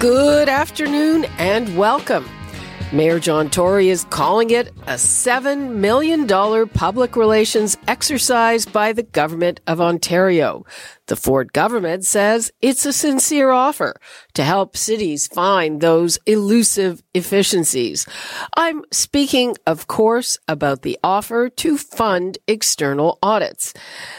Good afternoon and welcome. Mayor John Tory is calling it a $7 million public relations exercise by the Government of Ontario. The Ford government says it's a sincere offer to help cities find those elusive efficiencies. I'm speaking, of course, about the offer to fund external audits.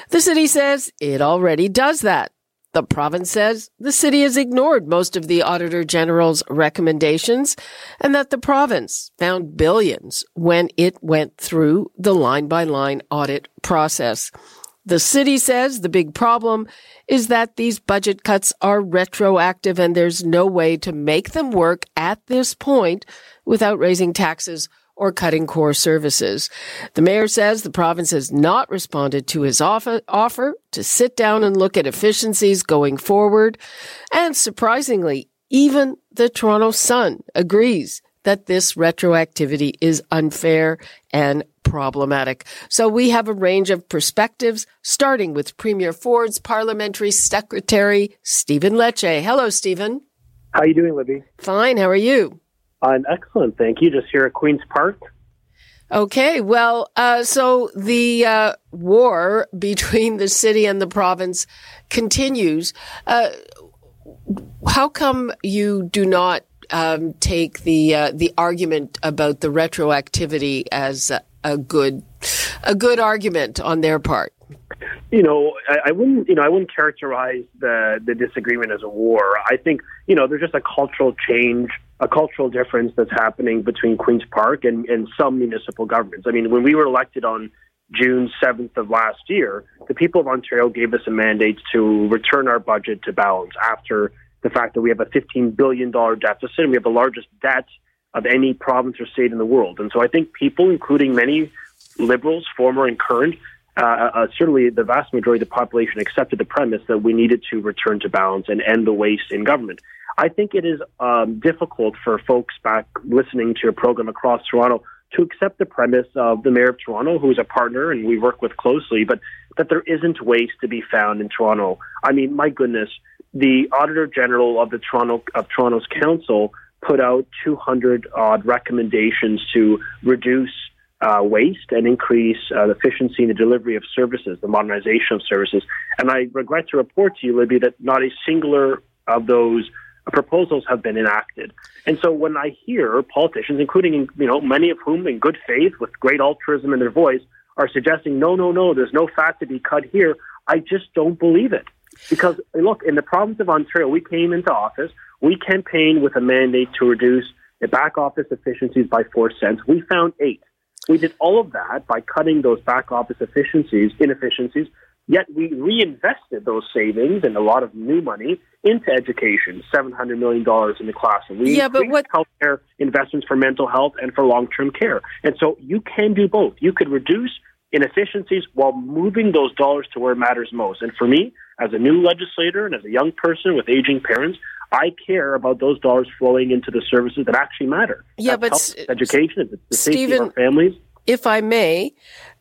The city says it already does that. The province says the city has ignored most of the Auditor General's recommendations and that the province found billions when it went through the line by line audit process. The city says the big problem is that these budget cuts are retroactive and there's no way to make them work at this point without raising taxes or cutting core services. The mayor says the province has not responded to his offer, offer to sit down and look at efficiencies going forward. And surprisingly, even the Toronto Sun agrees that this retroactivity is unfair and problematic. So we have a range of perspectives, starting with Premier Ford's Parliamentary Secretary, Stephen Lecce. Hello, Stephen. How are you doing, Libby? Fine. How are you? I'm excellent, thank you. Just here at Queen's Park. Okay, well, uh, so the uh, war between the city and the province continues. Uh, how come you do not um, take the uh, the argument about the retroactivity as a, a good a good argument on their part? you know, I, I wouldn't, you know, I wouldn't characterize the the disagreement as a war. I think, you know, there's just a cultural change, a cultural difference that's happening between Queens Park and, and some municipal governments. I mean, when we were elected on June 7th of last year, the people of Ontario gave us a mandate to return our budget to balance after the fact that we have a $15 billion deficit and we have the largest debt of any province or state in the world. And so I think people, including many liberals, former and current, uh, uh, certainly the vast majority of the population accepted the premise that we needed to return to balance and end the waste in government. I think it is um, difficult for folks back listening to your program across Toronto to accept the premise of the mayor of Toronto, who is a partner and we work with closely, but that there isn't waste to be found in Toronto. I mean, my goodness, the Auditor General of the Toronto of Toronto's council put out 200 odd recommendations to reduce uh, waste and increase uh, efficiency in the delivery of services, the modernization of services. And I regret to report to you, Libby, that not a singular of those proposals have been enacted. And so when I hear politicians, including you know many of whom in good faith with great altruism in their voice, are suggesting no, no, no, there's no fat to be cut here, I just don't believe it. Because look, in the province of Ontario, we came into office, we campaigned with a mandate to reduce the back office efficiencies by four cents. We found eight. We did all of that by cutting those back office efficiencies, inefficiencies, yet we reinvested those savings and a lot of new money into education, $700 million in the classroom. We yeah, but what healthcare investments for mental health and for long-term care. And so you can do both. You could reduce inefficiencies while moving those dollars to where it matters most. And for me, as a new legislator and as a young person with aging parents, I care about those dollars flowing into the services that actually matter. Yeah, That's but education, the Stephen, safety of our families. If I may,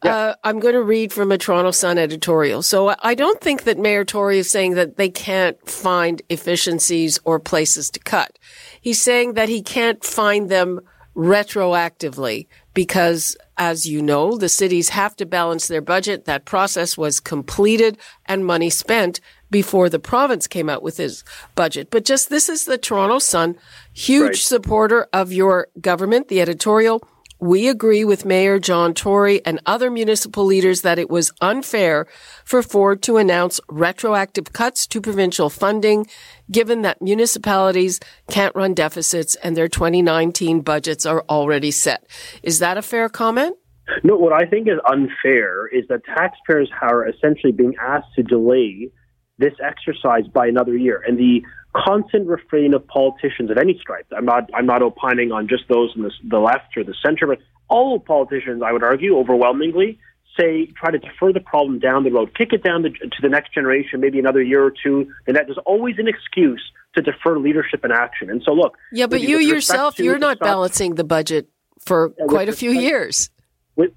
yeah. uh, I'm going to read from a Toronto Sun editorial. So I don't think that Mayor Tory is saying that they can't find efficiencies or places to cut. He's saying that he can't find them retroactively because as you know, the cities have to balance their budget. That process was completed and money spent before the province came out with his budget. But just this is the Toronto Sun, huge right. supporter of your government, the editorial. We agree with Mayor John Tory and other municipal leaders that it was unfair for Ford to announce retroactive cuts to provincial funding, given that municipalities can't run deficits and their 2019 budgets are already set. Is that a fair comment? No, what I think is unfair is that taxpayers are essentially being asked to delay this exercise by another year. And the constant refrain of politicians of any stripe. I'm not I'm not opining on just those in the, the left or the center, but all politicians, I would argue, overwhelmingly say try to defer the problem down the road, kick it down the, to the next generation, maybe another year or two, and that there's always an excuse to defer leadership and action. And so, look. Yeah, but you yourself, you're not balancing the budget for yeah, quite a few respect, years. With,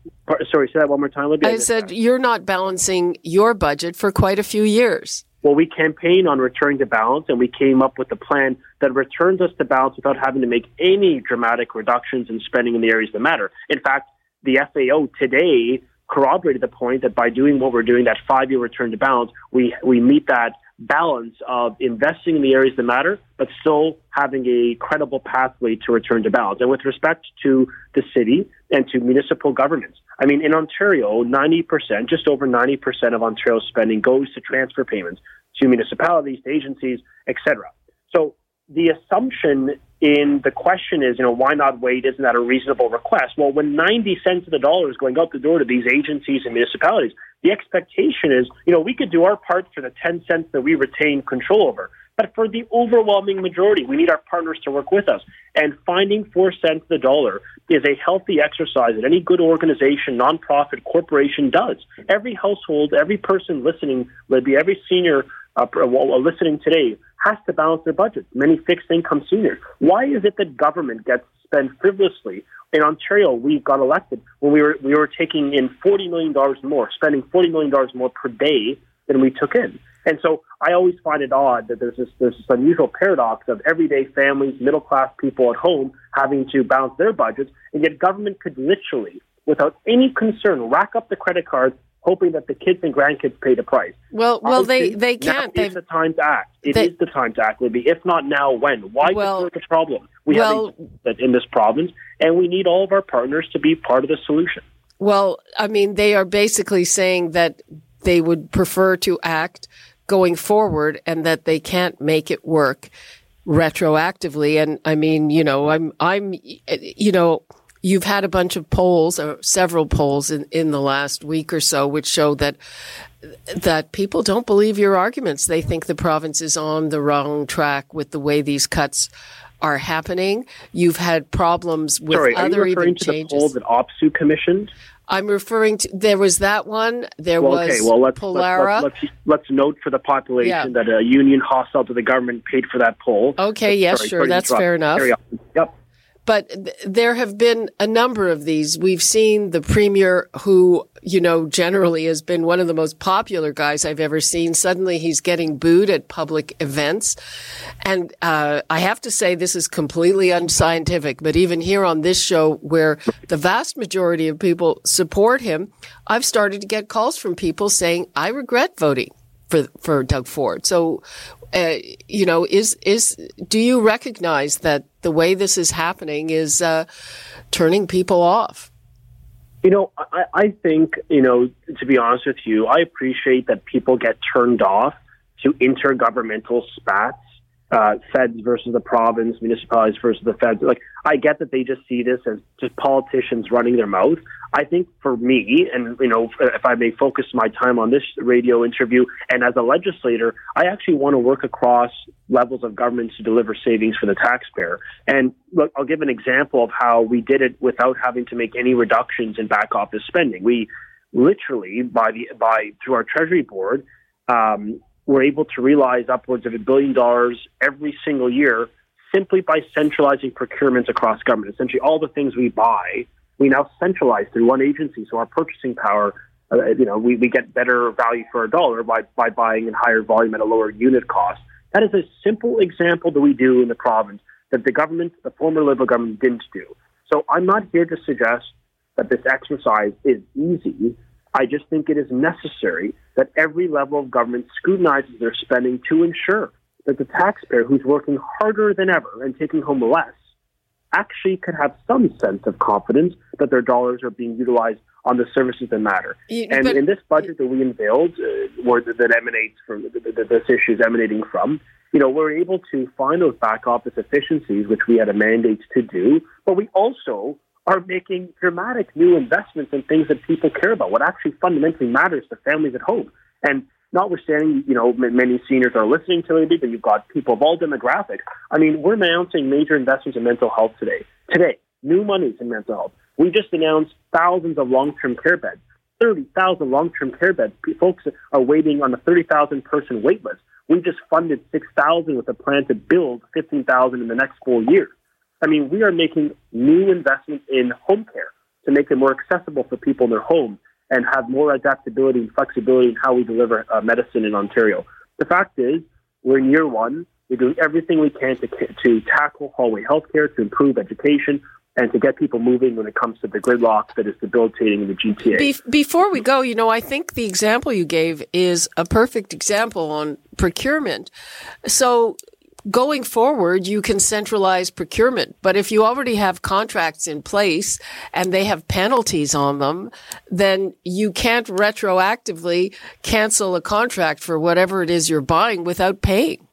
sorry, say that one more time. I, I said that. you're not balancing your budget for quite a few years. Well, we campaigned on returning to balance, and we came up with a plan that returns us to balance without having to make any dramatic reductions in spending in the areas that matter. In fact, the FAO today corroborated the point that by doing what we're doing, that five-year return to balance, we we meet that balance of investing in the areas that matter, but still having a credible pathway to return to balance. And with respect to the city and to municipal governments, I mean, in Ontario, 90%, just over 90% of Ontario's spending goes to transfer payments to municipalities, to agencies, etc. So the assumption in the question is, you know, why not wait? Isn't that a reasonable request? Well, when 90 cents of the dollar is going out the door to these agencies and municipalities, the expectation is, you know, we could do our part for the 10 cents that we retain control over. But for the overwhelming majority, we need our partners to work with us. And finding four cents of the dollar is a healthy exercise that any good organization, nonprofit, corporation does. Every household, every person listening, Libby, every senior Uh, uh, listening today has to balance their budgets. Many fixed income seniors. Why is it that government gets spent frivolously? In Ontario, we got elected when we were we were taking in forty million dollars more, spending forty million dollars more per day than we took in. And so I always find it odd that there's this there's this unusual paradox of everyday families, middle class people at home having to balance their budgets, and yet government could literally, without any concern, rack up the credit cards hoping that the kids and grandkids pay the price. Well, well, they they can't. Now is the time to act. It they, is the time to act, Libby. If not now, when? Why well, is the problem? We well, have in this province, and we need all of our partners to be part of the solution. Well, I mean, they are basically saying that they would prefer to act going forward, and that they can't make it work retroactively. And I mean, you know, I'm I'm you know You've had a bunch of polls, or several polls in, in the last week or so, which show that that people don't believe your arguments. They think the province is on the wrong track with the way these cuts are happening. You've had problems with Sorry, other are you referring to changes. the poll that OPSEU commissioned? I'm referring to there was that one. There well, was okay, well, let's, Pollara. Let's, let's, let's, note for the population yeah. that a union hostile to the government paid for that poll. Okay, yes, sorry, sure, that's fair enough. Yep. But th- there have been a number of these. We've seen the premier who, you know, generally has been one of the most popular guys I've ever seen. Suddenly he's getting booed at public events. And, uh, I have to say this is completely unscientific, but even here on this show where the vast majority of people support him, I've started to get calls from people saying, I regret voting for for Doug Ford. So uh, you know, is is do you recognize that the way this is happening is uh, turning people off? You know, I, I think you know. To be honest with you, I appreciate that people get turned off to intergovernmental spats uh, feds versus the province, municipalities versus the feds. Like, I get that they just see this as just politicians running their mouth. I think for me, and you know, if I may focus my time on this radio interview, and as a legislator, I actually want to work across levels of government to deliver savings for the taxpayer. And look, I'll give an example of how we did it without having to make any reductions in back office spending. We literally, by the by through our Treasury Board, um, we're able to realize upwards of a billion dollars every single year simply by centralizing procurements across government. Essentially, all the things we buy, we now centralize through one agency. So our purchasing power, uh, you know, we, we get better value for a dollar by, by buying in higher volume at a lower unit cost. That is a simple example that we do in the province that the government, the former Liberal government, didn't do. So I'm not here to suggest that this exercise is easy. I just think it is necessary that every level of government scrutinizes their spending to ensure that the taxpayer who's working harder than ever and taking home less actually could have some sense of confidence that their dollars are being utilized on the services that matter. Yeah, and in this budget that we unveiled, uh, where that emanates from the, the, this issue is emanating from, you know, we're able to find those back office efficiencies, which we had a mandate to do, but we also are making dramatic new investments in things that people care about, what actually fundamentally matters to families at home. And notwithstanding, you know, many seniors are listening to Libby, but you've got people of all demographics. I mean, we're announcing major investments in mental health today. Today, new monies in mental health. We just announced thousands of long-term care beds. 30,000 long-term care beds. Folks are waiting on a 30,000 person wait list. We just funded 6,000 with a plan to build 15,000 in the next four years. I mean, we are making new investments in home care to make it more accessible for people in their home and have more adaptability and flexibility in how we deliver uh, medicine in Ontario. The fact is, we're in year one. We're doing everything we can to, to tackle hallway healthcare, to improve education, and to get people moving when it comes to the gridlock that is debilitating in the GTA. Be- before we go, you know, I think the example you gave is a perfect example on procurement. So going forward, you can centralize procurement. But if you already have contracts in place and they have penalties on them, then you can't retroactively cancel a contract for whatever it is you're buying without paying.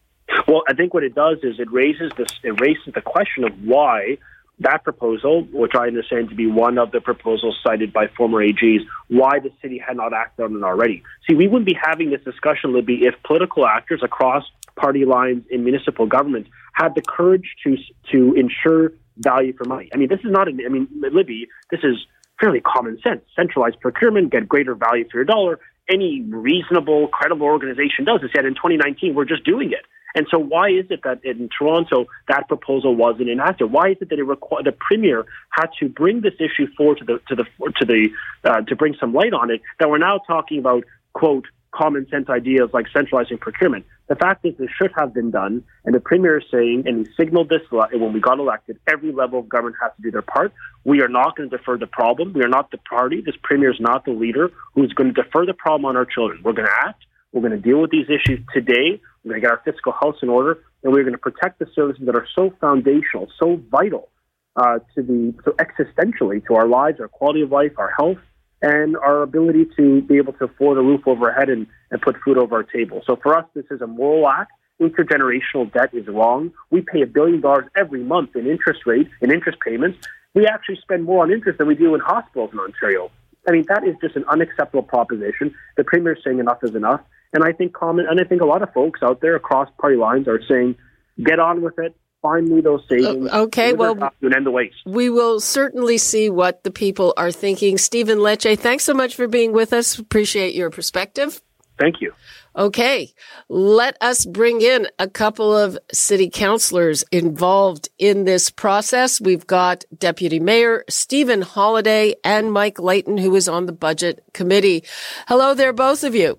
Well, I think what it does is it raises this, it raises the question of why that proposal, which I understand to be one of the proposals cited by former AGs, why the city had not acted on it already. See, we wouldn't be having this discussion, Libby, if political actors across party lines in municipal government had the courage to to ensure value for money. I mean, this is not. I mean, Libby, this is fairly common sense. Centralized procurement, get greater value for your dollar. Any reasonable, credible organization does this. Yet in 2019, we're just doing it. And so, why is it that in Toronto that proposal wasn't enacted? Why is it that it requ- the premier had to bring this issue forward to the to the to the uh, to bring some light on it? That we're now talking about quote common sense ideas like centralizing procurement. The fact is, this should have been done, and the premier is saying, and he signaled this when we got elected. Every level of government has to do their part. We are not going to defer the problem. We are not the party. This premier is not the leader who is going to defer the problem on our children. We're going to act. We're going to deal with these issues today. We're going to get our fiscal house in order, and we're going to protect the services that are so foundational, so vital uh, to the so existentially to our lives, our quality of life, our health, and our ability to be able to afford a roof over our head and, and put food over our table. So for us, this is a moral act. Intergenerational debt is wrong. We pay a billion dollars every month in interest rate, in interest payments. We actually spend more on interest than we do in hospitals in Ontario. I mean, that is just an unacceptable proposition. The Premier is saying enough is enough. And I think common, and I think a lot of folks out there across party lines are saying, get on with it find me those savings. Uh, okay, well, and end the waste. We will certainly see what the people are thinking. Stephen Lecce, thanks so much for being with us. Appreciate your perspective. Thank you. Okay, let us bring in a couple of city councilors involved in this process. We've got Deputy Mayor Stephen Holyday and Mike Layton, who is on the budget committee. Hello there, both of you.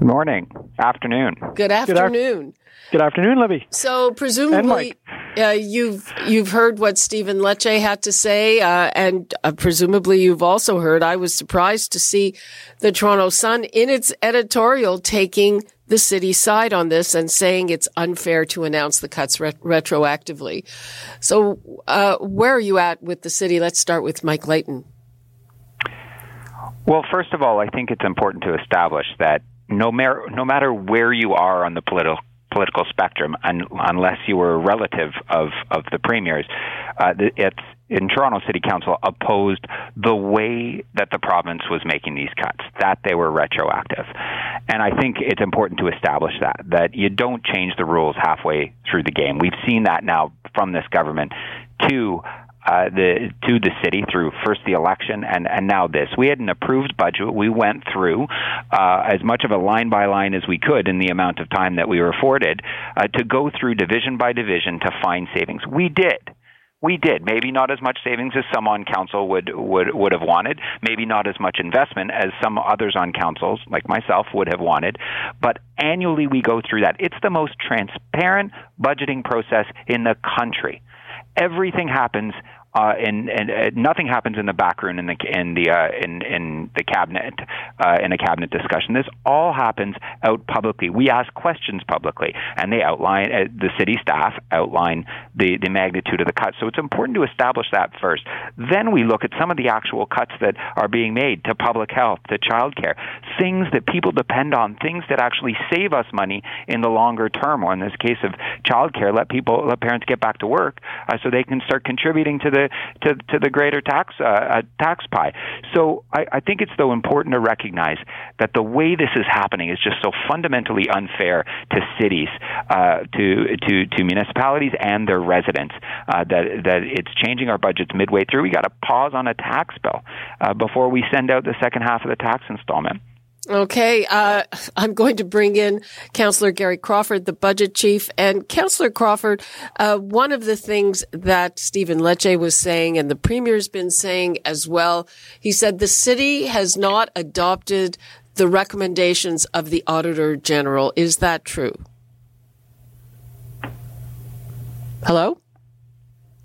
Good morning. Afternoon. Good afternoon. Good afternoon, Libby. So presumably, uh, you've you've heard what Stephen Lecce had to say, uh, and uh, presumably you've also heard. I was surprised to see the Toronto Sun in its editorial taking the city side on this and saying it's unfair to announce the cuts ret- retroactively. So, uh, where are you at with the city? Let's start with Mike Layton. Well, first of all, I think it's important to establish that no, matter no matter where you are on the political political spectrum, un- unless you were a relative of, of the premiers. Uh, it's in Toronto City Council opposed the way that the province was making these cuts, that they were retroactive. And I think it's important to establish that, that you don't change the rules halfway through the game. We've seen that now from this government to uh, the to the city through first the election and and now this. We had an approved budget. We went through uh, as much of a line by line as we could in the amount of time that we were afforded uh, to go through division by division to find savings. We did. We did. Maybe not as much savings as some on council would, would, would have wanted. Maybe not as much investment as some others on councils, like myself, would have wanted. But annually we go through that. It's the most transparent budgeting process in the country everything happens uh, and and uh, nothing happens in the back room in the in the uh, in in the cabinet uh, in a cabinet discussion. This all happens out publicly. We ask questions publicly, and they outline uh, the city staff outline the the magnitude of the cuts. So it's important to establish that first. Then we look at some of the actual cuts that are being made to public health, to childcare, things that people depend on, things that actually save us money in the longer term. Or in this case of childcare, let people let parents get back to work uh, so they can start contributing to the the to, to the greater tax uh, uh, tax pie. So I, I think it's though important to recognize that the way this is happening is just so fundamentally unfair to cities, uh, to to to municipalities and their residents uh, that that it's changing our budgets midway through. We got to pause on a tax bill uh, before we send out the second half of the tax installment. Okay, uh, I'm going to bring in Councillor Gary Crawford, the budget chief. And Councillor Crawford, uh, one of the things that Stephen Lecce was saying and the premier's been saying as well, he said the city has not adopted the recommendations of the Auditor General. Is that true? Hello?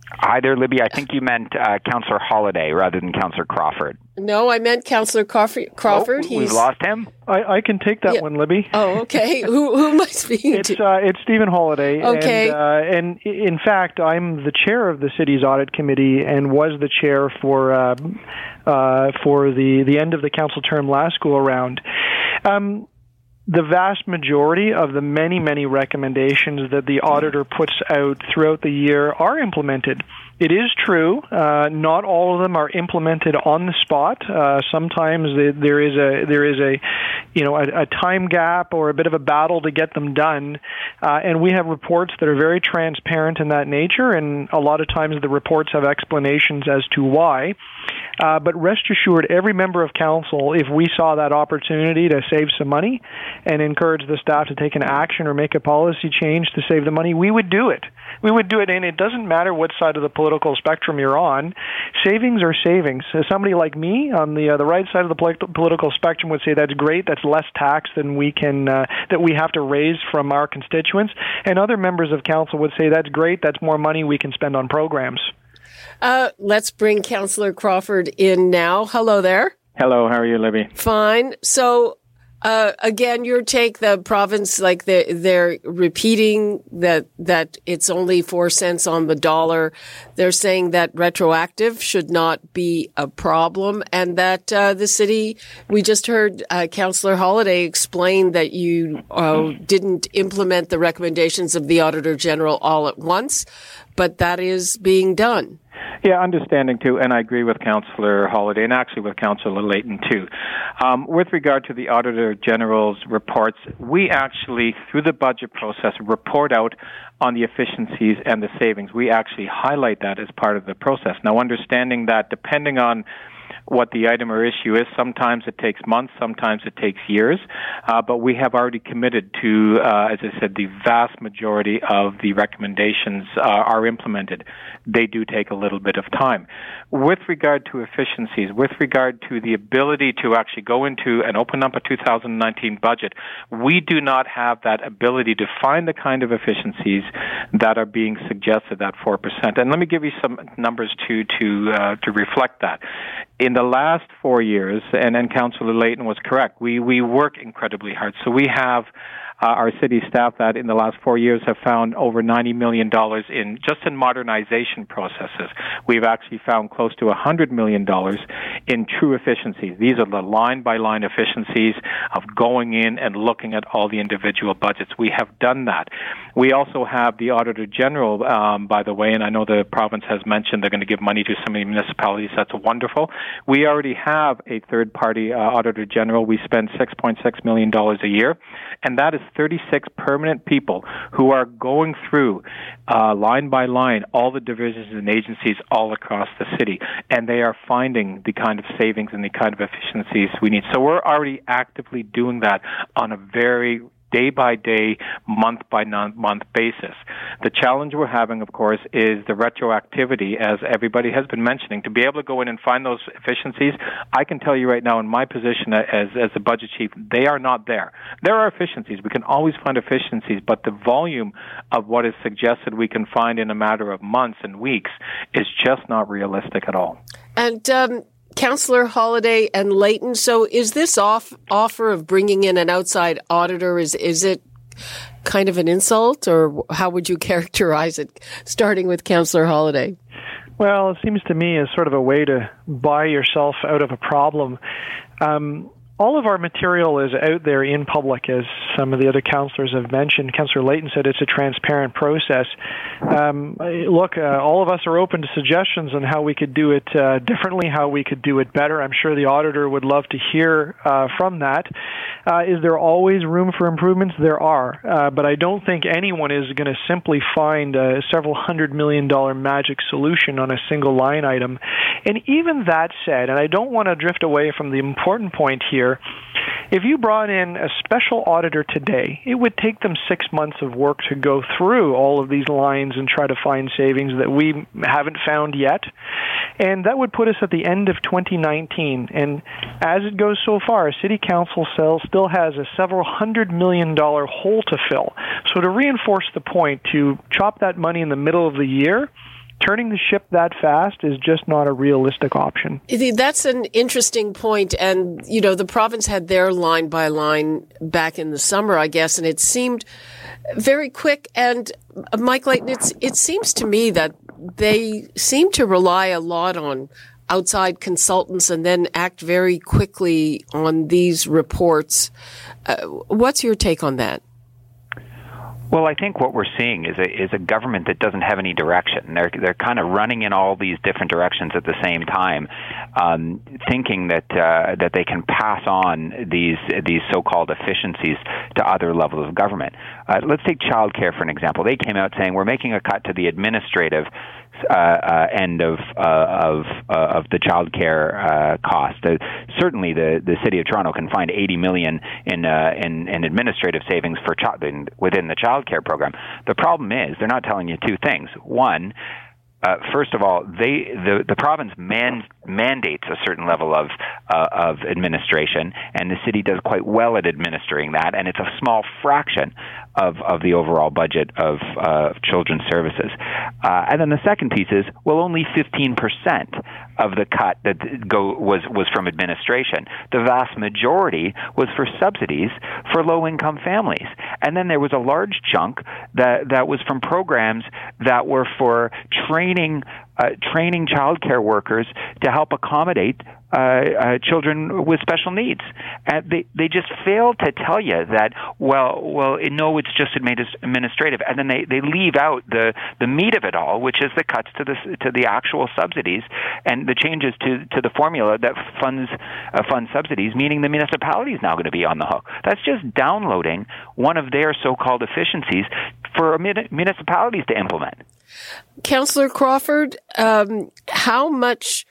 Hi there, Libby. I think you meant uh, Councillor Holyday rather than Councillor Crawford. No, I meant Councillor Crawford. Oh, we've lost him. I, I can take that Yeah. one, Libby. Oh, okay. who, who am I speaking It's to? uh, it's Stephen Holyday. Okay. And, uh, and in fact, I'm the chair of the city's audit committee and was the chair for uh, uh, for the the end of the council term last school around. Um, the vast majority of the many, many recommendations that the auditor puts out throughout the year are implemented. It is true, uh, not all of them are implemented on the spot. Uh, sometimes the- there is a there is a you know a, a time gap or a bit of a battle to get them done, uh, and we have reports that are very transparent in that nature, and a lot of times the reports have explanations as to why. Uh, but rest assured, every member of council, if we saw that opportunity to save some money and encourage the staff to take an action or make a policy change to save the money, we would do it. We would do it, and it doesn't matter what side of the political spectrum you're on. Savings are savings. So somebody like me on the uh, the right side of the polit- political spectrum would say that's great. That's less tax than we can uh, that we have to raise from our constituents, and other members of council would say that's great. That's more money we can spend on programs. Uh, let's bring Councillor Crawford in now. Hello there. Hello, how are you, Libby? Fine. So, uh, again, your take, the province, like they're, they're repeating that, that it's only four cents on the dollar. They're saying that retroactive should not be a problem and that, uh, the city, we just heard, uh, Councillor Holyday explain that you, uh, didn't implement the recommendations of the Auditor General all at once, but that is being done. Yeah, understanding too, and I agree with Councillor Holyday and actually with Councillor Layton too. Um, with regard to the Auditor General's reports, we actually, through the budget process, report out on the efficiencies and the savings. We actually highlight that as part of the process. Now, understanding that depending on what the item or issue is. Sometimes it takes months, sometimes it takes years, uh, but we have already committed to, uh, as I said, the vast majority of the recommendations uh, are implemented. They do take a little bit of time. With regard to efficiencies, with regard to the ability to actually go into and open up a 2019 budget, we do not have that ability to find the kind of efficiencies that are being suggested that 4%. And let me give you some numbers to, to, uh, to reflect that in the last four years, and, and Councillor Layton was correct, we, we work incredibly hard. So we have uh, our city staff that in the last four years have found over $90 million in just in modernization processes. We've actually found close to $100 million in true efficiencies. These are the line by line efficiencies of going in and looking at all the individual budgets. We have done that. We also have the Auditor General, um, by the way, and I know the province has mentioned they're going to give money to some of the municipalities. That's wonderful. We already have a third party uh, Auditor General. We spend $6.6 million a year, and that is 36 permanent people who are going through uh, line by line all the divisions and agencies all across the city, and they are finding the kind of savings and the kind of efficiencies we need. So we're already actively doing that on a very day by day, month by month basis. The challenge we're having, of course, is the retroactivity, as everybody has been mentioning. To be able to go in and find those efficiencies, I can tell you right now, in my position as as the budget chief, they are not there. There are efficiencies. We can always find efficiencies, but the volume of what is suggested we can find in a matter of months and weeks is just not realistic at all. And um, Councillor Holyday and Layton. So, is this off offer of bringing in an outside auditor is is it kind of an insult, or how would you characterize it? Starting with Councillor Holyday. Well, it seems to me as sort of a way to buy yourself out of a problem. Um, all of our material is out there in public, as some of the other councillors have mentioned. Councillor Layton said it's a transparent process. Um, look, uh, all of us are open to suggestions on how we could do it uh, differently, how we could do it better. I'm sure the auditor would love to hear uh, from that. Uh, is there always room for improvements? There are, uh, but I don't think anyone is going to simply find a several hundred million dollar magic solution on a single line item. And even that said, and I don't want to drift away from the important point here here. If you brought in a special auditor today, it would take them six months of work to go through all of these lines and try to find savings that we haven't found yet. And that would put us at the end of 2019. And as it goes so far, City Council still has a several hundred million dollar hole to fill. So to reinforce the point, to chop that money in the middle of the year, turning the ship that fast is just not a realistic option. That's an interesting point. And, you know, the province had their line by line back in the summer, I guess, and it seemed very quick. And uh, Mike Layton, it seems to me that they seem to rely a lot on outside consultants and then act very quickly on these reports. Uh, what's your take on that? Well, I think what we're seeing is a is a government that doesn't have any direction. They're they're kind of running in all these different directions at the same time, um, thinking that uh, that they can pass on these these so-called efficiencies to other levels of government. Uh, let's take childcare for an example. They came out saying we're making a cut to the administrative uh, uh, end of uh, of uh, of the child care uh, cost. Uh, certainly, the the city of Toronto can find 80 million in uh, in, in administrative savings for child within the child care program. The problem is they're not telling you two things. One uh, first of all, they the the province man, mandates a certain level of uh, of administration, and the city does quite well at administering that, and it's a small fraction of of the overall budget of uh, children's services. Uh, and then the second piece is, well, only fifteen percent of the cut that go was was from administration. The vast majority was for subsidies for low income families, and then there was a large chunk that that was from programs that were for training uh, training childcare workers to help accommodate uh, uh, children with special needs. And they they just fail to tell you that. Well, well, no, it's just administrative, and then they, they leave out the the meat of it all, which is the cuts to the to the actual subsidies and the changes to to the formula that funds uh, funds subsidies, meaning the municipality is now going to be on the hook. That's just downloading one of their so-called efficiencies for municipalities to implement. Councillor Crawford, um, how much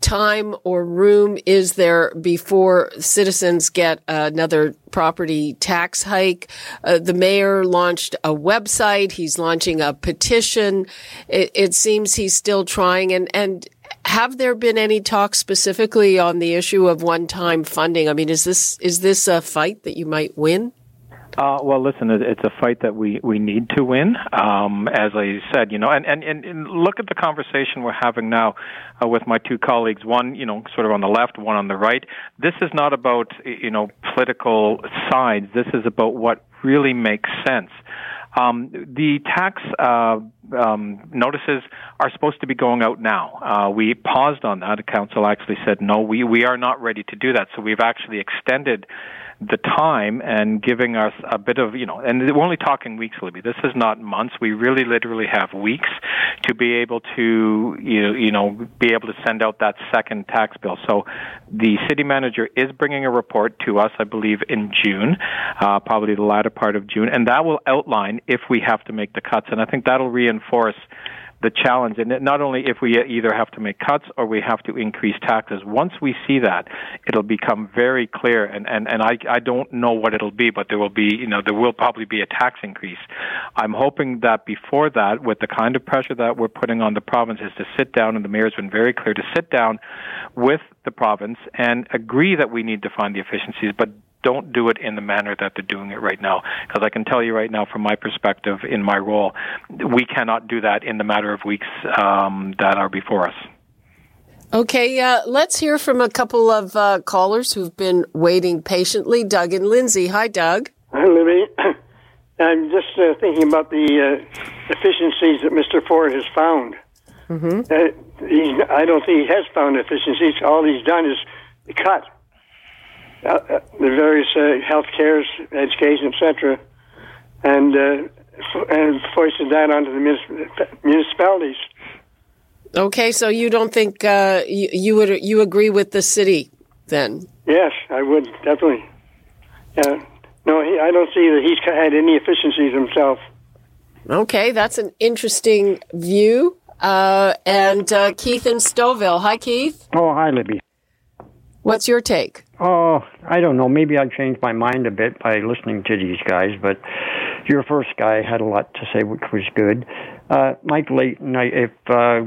time or room is there before citizens get another property tax hike? Uh, the mayor launched a website. He's launching a petition. It, it seems he's still trying. And, and have there been any talks specifically on the issue of one-time funding? I mean, is this is this a fight that you might win? Uh, well, listen, it's a fight that we, we need to win. Um, as I said, you know, and, and, and look at the conversation we're having now uh, with my two colleagues. One, you know, sort of on the left, one on the right. This is not about you know political sides. This is about what really makes sense. Um, the tax uh, um, notices are supposed to be going out now. Uh, we paused on that. The council actually said no, we we are not ready to do that. So we've actually extended the time and giving us a bit of, you know, and we're only talking weeks, Libby. This is not months. We really literally have weeks to be able to, you know, you know, be able to send out that second tax bill. So the city manager is bringing a report to us, I believe, in June, uh, probably the latter part of June, and that will outline if we have to make the cuts. And I think that'll reinforce the challenge. And not only if we either have to make cuts or we have to increase taxes, once we see that, it'll become very clear. And, and, and I, I don't know what it'll be, but there will be, you know, there will probably be a tax increase. I'm hoping that before that, with the kind of pressure that we're putting on the province, is to sit down, and the mayor's been very clear to sit down with the province and agree that we need to find the efficiencies, but don't do it in the manner that they're doing it right now. Because I can tell you right now, from my perspective, in my role, we cannot do that in the matter of weeks um, that are before us. Okay, uh, let's hear from a couple of uh, callers who've been waiting patiently. Doug and Lindsay. Hi, Doug. Hi, Libby. I'm just uh, thinking about the uh, efficiencies that Mr. Ford has found. Mm-hmm. Uh, I don't think he has found efficiencies. All he's done is cut uh, uh the various uh, health cares, education, etc., and uh, f- and foisted that onto the municipalities. Okay, so you don't think uh, you, you, would you agree with the city then? Yes, I would definitely. Yeah, no, he, I don't see that he's had any efficiencies himself. Okay, that's an interesting view. Uh, and uh, Keith in Stouffville. Hi, Keith. Oh, hi, Libby. What's your take? Oh, I don't know. Maybe I changed my mind a bit by listening to these guys, but your first guy had a lot to say, which was good. Uh, Mike Layton, if uh,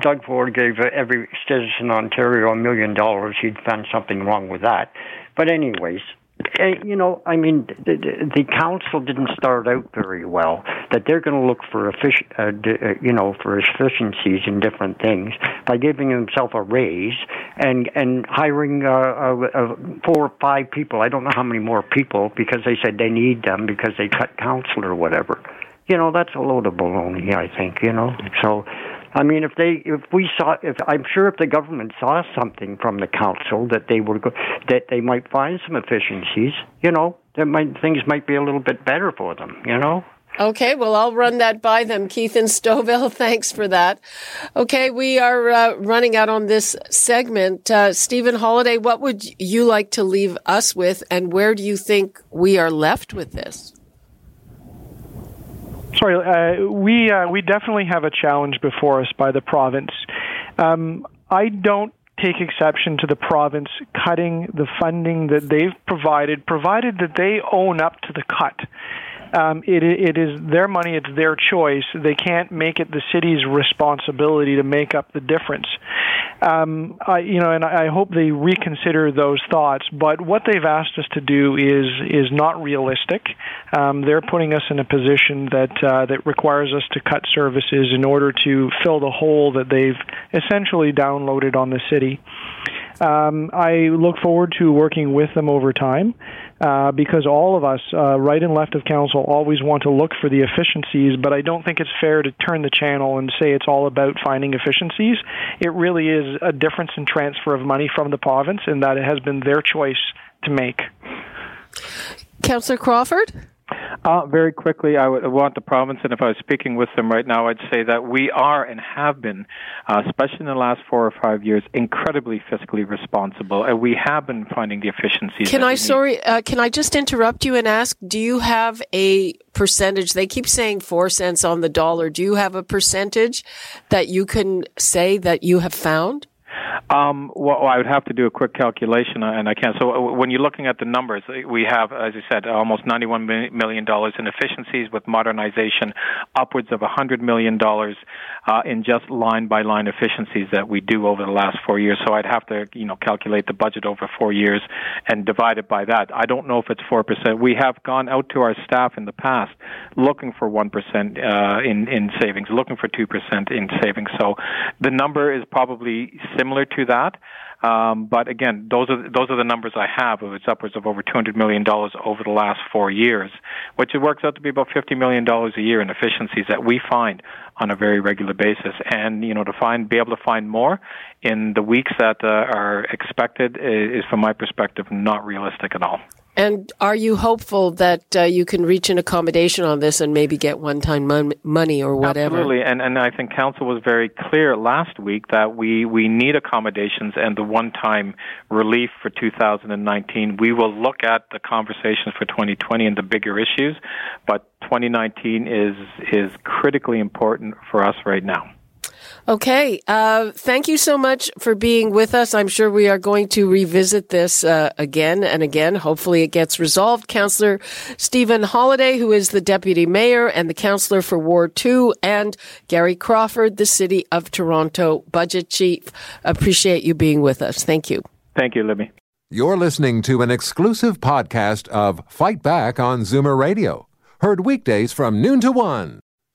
Doug Ford gave every citizen in Ontario a million dollars, he'd find something wrong with that. But anyways, you know, I mean, the, the council didn't start out very well. That they're going to look for effic- uh, uh, you know, for efficiencies in different things by giving himself a raise and and hiring uh, uh, uh, four or five people. I don't know how many more people because they said they need them because they cut council or whatever. You know, that's a load of baloney. I think. You know, so I mean, if they, if we saw, if I'm sure if the government saw something from the council that they would go, that they might find some efficiencies, you know, that might things might be a little bit better for them, you know. Okay, well, I'll run that by them. Keith and Stouffville, thanks for that. Okay, we are uh, running out on this segment. Uh, Stephen Holyday, what would you like to leave us with, and where do you think we are left with this? Sorry, uh, we uh, we definitely have a challenge before us by the province. Um, I don't take exception to the province cutting the funding that they've provided, provided that they own up to the cut um, it, it is their money, it's their choice. They can't make it the city's responsibility to make up the difference. Um, I, you know, and I hope they reconsider those thoughts. But what they've asked us to do is is not realistic. Um, they're putting us in a position that uh, that requires us to cut services in order to fill the hole that they've essentially downloaded on the city. Um, I look forward to working with them over time uh, because all of us, uh, right and left of council, always want to look for the efficiencies, but I don't think it's fair to turn the channel and say it's all about finding efficiencies. It really is a difference in transfer of money from the province, and that it has been their choice to make. Councillor Crawford? Uh, very quickly, I would want the province, and if I was speaking with them right now, I'd say that we are and have been, uh, especially in the last four or five years, incredibly fiscally responsible, and we have been finding the efficiencies. Can I, sorry, uh, can I just interrupt you and ask, do you have a percentage? They keep saying four cents on the dollar. Do you have a percentage that you can say that you have found? Um, well, I would have to do a quick calculation, uh, and I can't. So uh, when you're looking at the numbers, uh, we have, as I said, almost $91 million in efficiencies with modernization, upwards of $100 million uh, in just line by line efficiencies that we do over the last four years. So I'd have to, you know, calculate the budget over four years and divide it by that. I don't know if it's 4%. We have gone out to our staff in the past looking for 1% uh, in, in savings, looking for 2% in savings. So the number is probably similar to that. Um, but again, those are those are the numbers I have. It's upwards of over two hundred million dollars over the last four years, which it works out to be about fifty million dollars a year in efficiencies that we find on a very regular basis. And you know, to find be able to find more in the weeks that uh, are expected is, from my perspective, not realistic at all. And are you hopeful that uh, you can reach an accommodation on this and maybe get one-time mon- money or whatever? Absolutely, and and I think council was very clear last week that we we need accommodations and the one-time relief for 2019. We will look at the conversations for 2020 and the bigger issues, but 2019 is is critically important for us right now. Okay. Uh, thank you so much for being with us. I'm sure we are going to revisit this uh, again and again. Hopefully it gets resolved. Councillor Stephen Holyday, who is the deputy mayor and the councillor for Ward 2, and Gary Crawford, the City of Toronto budget chief. Appreciate you being with us. Thank you. Thank you, Libby. You're listening to an exclusive podcast of Fight Back on Zoomer Radio, heard weekdays from noon to one.